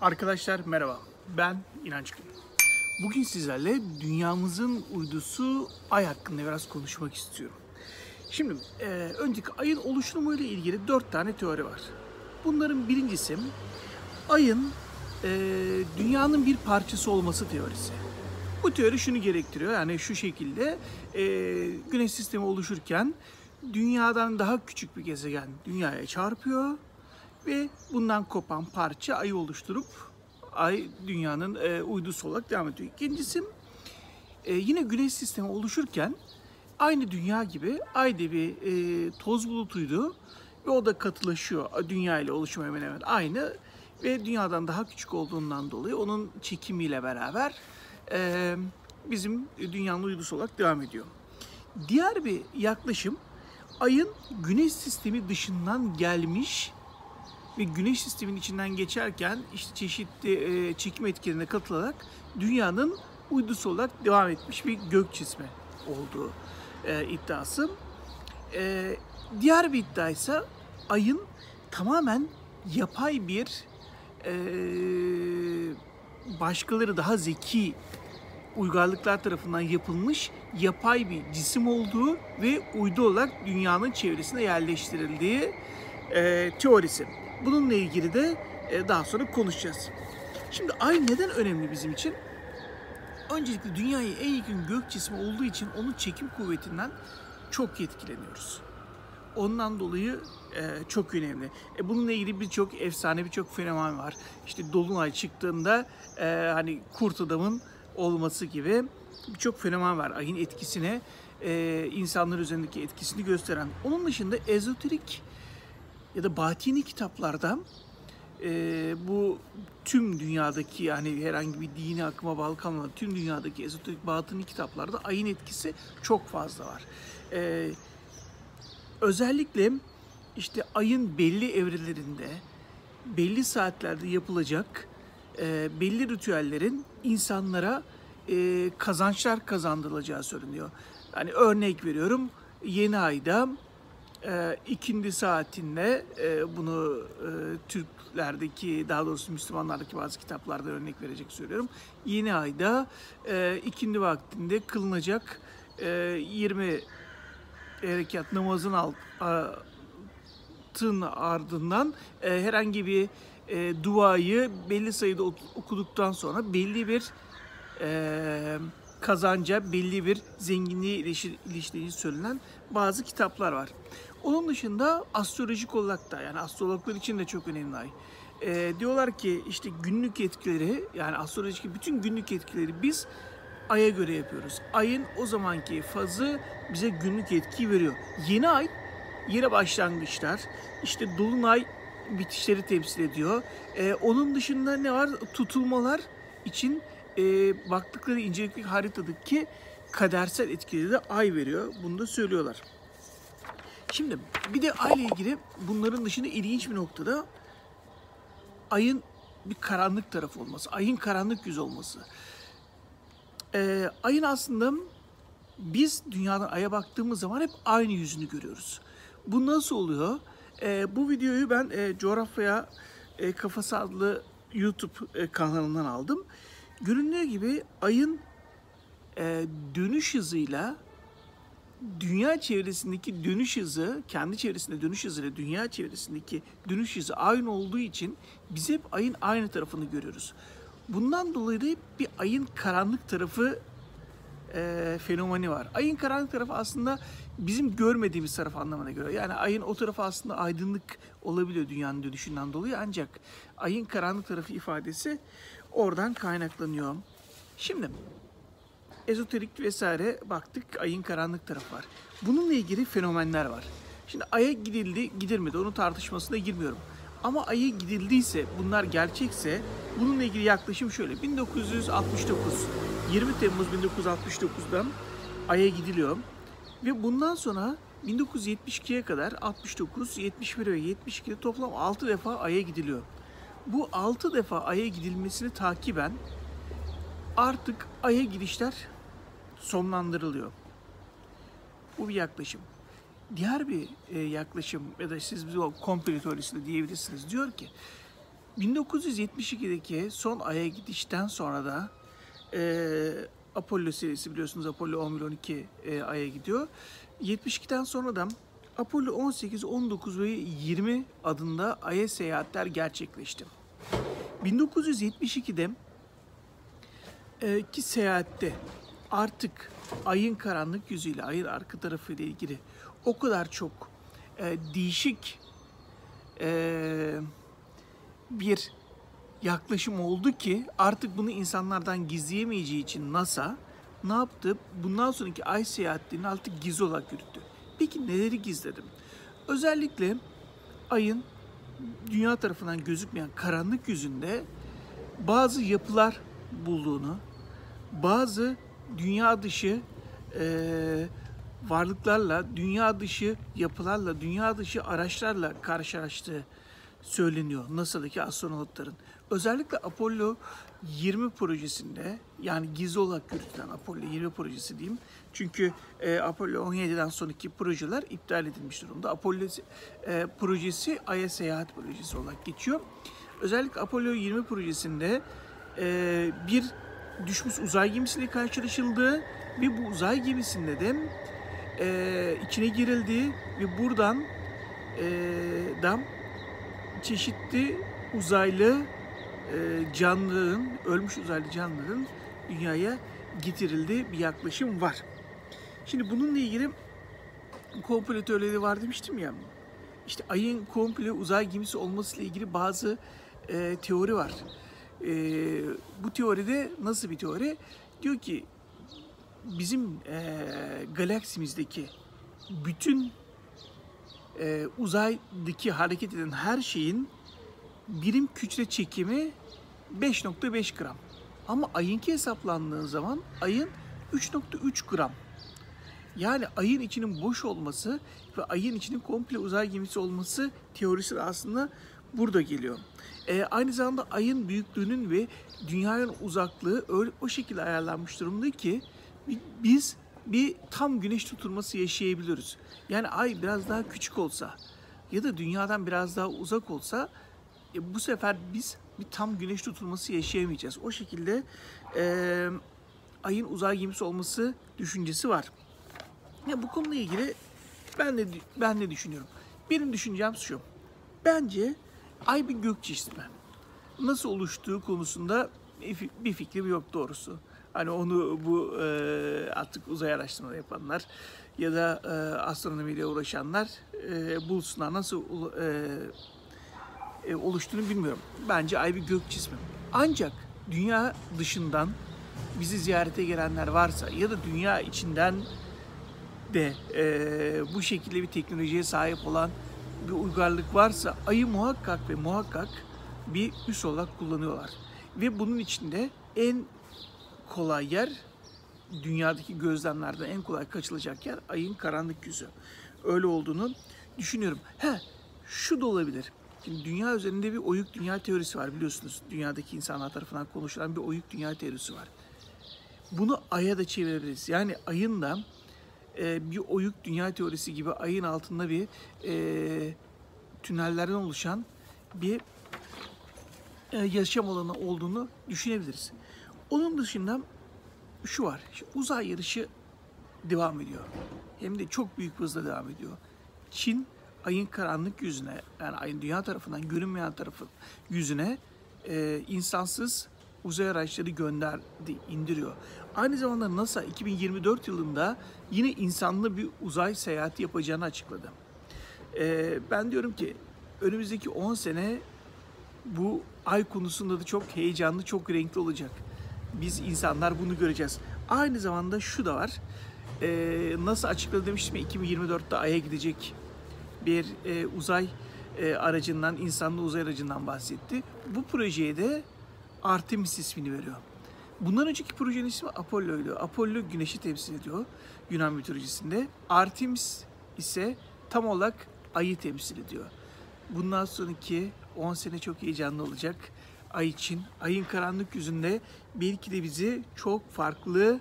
Arkadaşlar merhaba. Ben İnanç Gün. Bugün sizlerle dünyamızın uydusu Ay hakkında biraz konuşmak istiyorum. Şimdi e, önceki Ay'ın oluşumu ile ilgili dört tane teori var. Bunların birincisi Ay'ın e, dünyanın bir parçası olması teorisi. Bu teori şunu gerektiriyor yani şu şekilde e, Güneş sistemi oluşurken dünyadan daha küçük bir gezegen dünyaya çarpıyor ve bundan kopan parça ayı oluşturup ay dünyanın e, uydusu olarak devam ediyor. İkincisi e, yine güneş sistemi oluşurken aynı dünya gibi ay da bir e, toz bulutuydu ve o da katılaşıyor. Dünya ile oluşumu hemen hemen aynı ve dünyadan daha küçük olduğundan dolayı onun çekimiyle beraber e, bizim dünyanın uydusu olarak devam ediyor. Diğer bir yaklaşım ayın güneş sistemi dışından gelmiş ve güneş sistemin içinden geçerken işte çeşitli e, çekim etkilerine katılarak dünyanın uydusu olarak devam etmiş bir gök cismi olduğu e, iddiası. E, diğer bir iddia ise ayın tamamen yapay bir e, başkaları daha zeki uygarlıklar tarafından yapılmış yapay bir cisim olduğu ve uydu olarak dünyanın çevresine yerleştirildiği e, teorisi. Bununla ilgili de e, daha sonra konuşacağız. Şimdi ay neden önemli bizim için? Öncelikle dünyaya en yakın gök cismi olduğu için onun çekim kuvvetinden çok etkileniyoruz. Ondan dolayı e, çok önemli. E, bununla ilgili birçok efsane, birçok fenomen var. İşte dolunay çıktığında e, hani kurt adamın olması gibi birçok fenomen var. Ayın etkisine, e, insanlar üzerindeki etkisini gösteren. Onun dışında ezoterik ya da batini kitaplarda e, bu tüm dünyadaki yani herhangi bir dini akıma kalmadan tüm dünyadaki ezoterik batini kitaplarda ayın etkisi çok fazla var. E, özellikle işte ayın belli evrelerinde belli saatlerde yapılacak e, belli ritüellerin insanlara e, kazançlar kazandırılacağı söyleniyor. Yani örnek veriyorum yeni ayda e, ikindi saatinde e, bunu e, Türklerdeki daha doğrusu Müslümanlardaki bazı kitaplarda örnek verecek söylüyorum. Yeni ayda e, ikindi vaktinde kılınacak e, 20 rekat namazın alt, altın ardından e, herhangi bir e, duayı belli sayıda okuduktan sonra belli bir e, kazanca, belli bir zenginliğe iliştiği söylenen bazı kitaplar var. Onun dışında astrolojik olarak da yani astrologlar için de çok önemli ay. E, diyorlar ki işte günlük etkileri yani astrolojik bütün günlük etkileri biz aya göre yapıyoruz. Ayın o zamanki fazı bize günlük etki veriyor. Yeni ay yine başlangıçlar. İşte dolunay bitişleri temsil ediyor. E, onun dışında ne var? Tutulmalar için e, baktıkları incelikli haritadaki kadersel etkileri de ay veriyor. Bunu da söylüyorlar. Şimdi bir de ay ile ilgili bunların dışında ilginç bir noktada ayın bir karanlık tarafı olması, ayın karanlık yüz olması. Ee, ayın aslında biz dünyadan aya baktığımız zaman hep aynı yüzünü görüyoruz. Bu nasıl oluyor? Ee, bu videoyu ben e, Coğrafya e, Kafası adlı YouTube e, kanalından aldım. Göründüğü gibi ayın e, dönüş hızıyla dünya çevresindeki dönüş hızı, kendi çevresinde dönüş hızı ile dünya çevresindeki dönüş hızı aynı olduğu için biz hep ayın aynı tarafını görüyoruz. Bundan dolayı da hep bir ayın karanlık tarafı e, fenomeni var. Ayın karanlık tarafı aslında bizim görmediğimiz taraf anlamına göre. Yani ayın o tarafı aslında aydınlık olabiliyor dünyanın dönüşünden dolayı ancak ayın karanlık tarafı ifadesi oradan kaynaklanıyor. Şimdi ezoterik vesaire baktık ayın karanlık tarafı var. Bununla ilgili fenomenler var. Şimdi aya gidildi, gidilmedi onun tartışmasına girmiyorum. Ama aya gidildiyse, bunlar gerçekse bununla ilgili yaklaşım şöyle. 1969, 20 Temmuz 1969'dan aya gidiliyor. Ve bundan sonra 1972'ye kadar 69, 71 ve 72'de toplam 6 defa aya gidiliyor. Bu 6 defa aya gidilmesini takiben artık aya gidişler sonlandırılıyor. Bu bir yaklaşım. Diğer bir e, yaklaşım ya da siz bir komplo teorisi de diyebilirsiniz. Diyor ki 1972'deki son Ay'a gidişten sonra da e, Apollo serisi biliyorsunuz Apollo 11 12 e, Ay'a gidiyor. 72'den sonra da Apollo 18, 19 ve 20 adında Ay'a seyahatler gerçekleşti. 1972'de e, ki seyahatte artık ayın karanlık yüzüyle, ayın arka tarafı ile ilgili o kadar çok e, değişik e, bir yaklaşım oldu ki artık bunu insanlardan gizleyemeyeceği için NASA ne yaptı? Bundan sonraki ay seyahatlerini artık gizli olarak yürüttü. Peki neleri gizledim? Özellikle ayın dünya tarafından gözükmeyen karanlık yüzünde bazı yapılar bulduğunu, bazı dünya dışı e, varlıklarla, dünya dışı yapılarla, dünya dışı araçlarla karşılaştığı söyleniyor NASA'daki astronotların. Özellikle Apollo 20 projesinde yani gizli olarak yürütülen Apollo 20 projesi diyeyim. Çünkü e, Apollo 17'den sonraki projeler iptal edilmiş durumda. Apollo e, projesi Ay'a seyahat projesi olarak geçiyor. Özellikle Apollo 20 projesinde e, bir düşmüş uzay gemisiyle karşılaşıldı ve bu uzay gemisinde de e, içine girildi ve buradan e, da çeşitli uzaylı e, canlıların, ölmüş uzaylı canlıların dünyaya getirildiği bir yaklaşım var. Şimdi bununla ilgili komplo teorileri var demiştim ya. İşte ayın komple uzay gemisi olmasıyla ilgili bazı e, teori var. E, bu teoride nasıl bir teori? Diyor ki bizim e, galaksimizdeki bütün e, uzaydaki hareket eden her şeyin birim kütle çekimi 5.5 gram. Ama ayınki hesaplandığı zaman ayın 3.3 gram. Yani ayın içinin boş olması ve ayın içinin komple uzay gemisi olması teorisi de aslında burada geliyor. Ee, aynı zamanda ayın büyüklüğünün ve dünyanın uzaklığı öyle o şekilde ayarlanmış durumda ki biz bir tam güneş tutulması yaşayabiliyoruz. Yani ay biraz daha küçük olsa ya da dünyadan biraz daha uzak olsa e, bu sefer biz bir tam güneş tutulması yaşayamayacağız. O şekilde e, ayın uzay gemisi olması düşüncesi var. Ya bu konuyla ilgili ben de ben ne düşünüyorum? Benim düşüncem şu. Bence ay bir gök cismi. Nasıl oluştuğu konusunda bir fikrim yok doğrusu. Hani onu bu e, artık uzay araştırmaları yapanlar ya da e, astronomiyle uğraşanlar e, bulsunlar nasıl e, e, oluştuğunu bilmiyorum. Bence ay bir gök cismi. Ancak dünya dışından bizi ziyarete gelenler varsa ya da dünya içinden de e, bu şekilde bir teknolojiye sahip olan bir uygarlık varsa ayı muhakkak ve muhakkak bir üs olarak kullanıyorlar. Ve bunun içinde en kolay yer dünyadaki gözlemlerden en kolay kaçılacak yer ayın karanlık yüzü. Öyle olduğunu düşünüyorum. He, şu da olabilir. Şimdi dünya üzerinde bir oyuk dünya teorisi var biliyorsunuz. Dünyadaki insanlar tarafından konuşulan bir oyuk dünya teorisi var. Bunu aya da çevirebiliriz. Yani ayın da e, bir oyuk dünya teorisi gibi ayın altında bir e, tünellerden oluşan bir e, yaşam alanı olduğunu düşünebiliriz. Onun dışında şu var. Uzay yarışı devam ediyor. Hem de çok büyük hızla devam ediyor. Çin ayın karanlık yüzüne yani ayın dünya tarafından görünmeyen tarafı yüzüne e, insansız uzay araçları gönderdi, indiriyor. Aynı zamanda NASA 2024 yılında yine insanlı bir uzay seyahati yapacağını açıkladı. E, ben diyorum ki önümüzdeki 10 sene bu ay konusunda da çok heyecanlı, çok renkli olacak. Biz insanlar bunu göreceğiz. Aynı zamanda şu da var. E, nasıl açıkladı demiştim ya 2024'te Ay'a gidecek bir e, uzay e, aracından, insanlı uzay aracından bahsetti. Bu projeye de Artemis ismini veriyor. Bundan önceki projenin ismi Apollo'ydu. Apollo güneşi temsil ediyor Yunan mitolojisinde. Artemis ise tam olarak ayı temsil ediyor. Bundan sonraki 10 sene çok heyecanlı olacak ay için. Ayın karanlık yüzünde belki de bizi çok farklı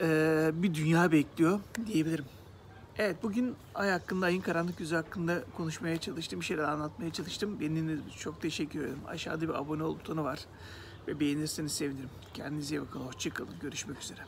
e, bir dünya bekliyor diyebilirim. Evet bugün ay hakkında, ayın karanlık yüzü hakkında konuşmaya çalıştım. Bir şeyler anlatmaya çalıştım. Beni dinlediğiniz için çok teşekkür ederim. Aşağıda bir abone ol butonu var. Ve beğenirseniz sevinirim. Kendinize iyi bakın. Hoşçakalın. Görüşmek üzere.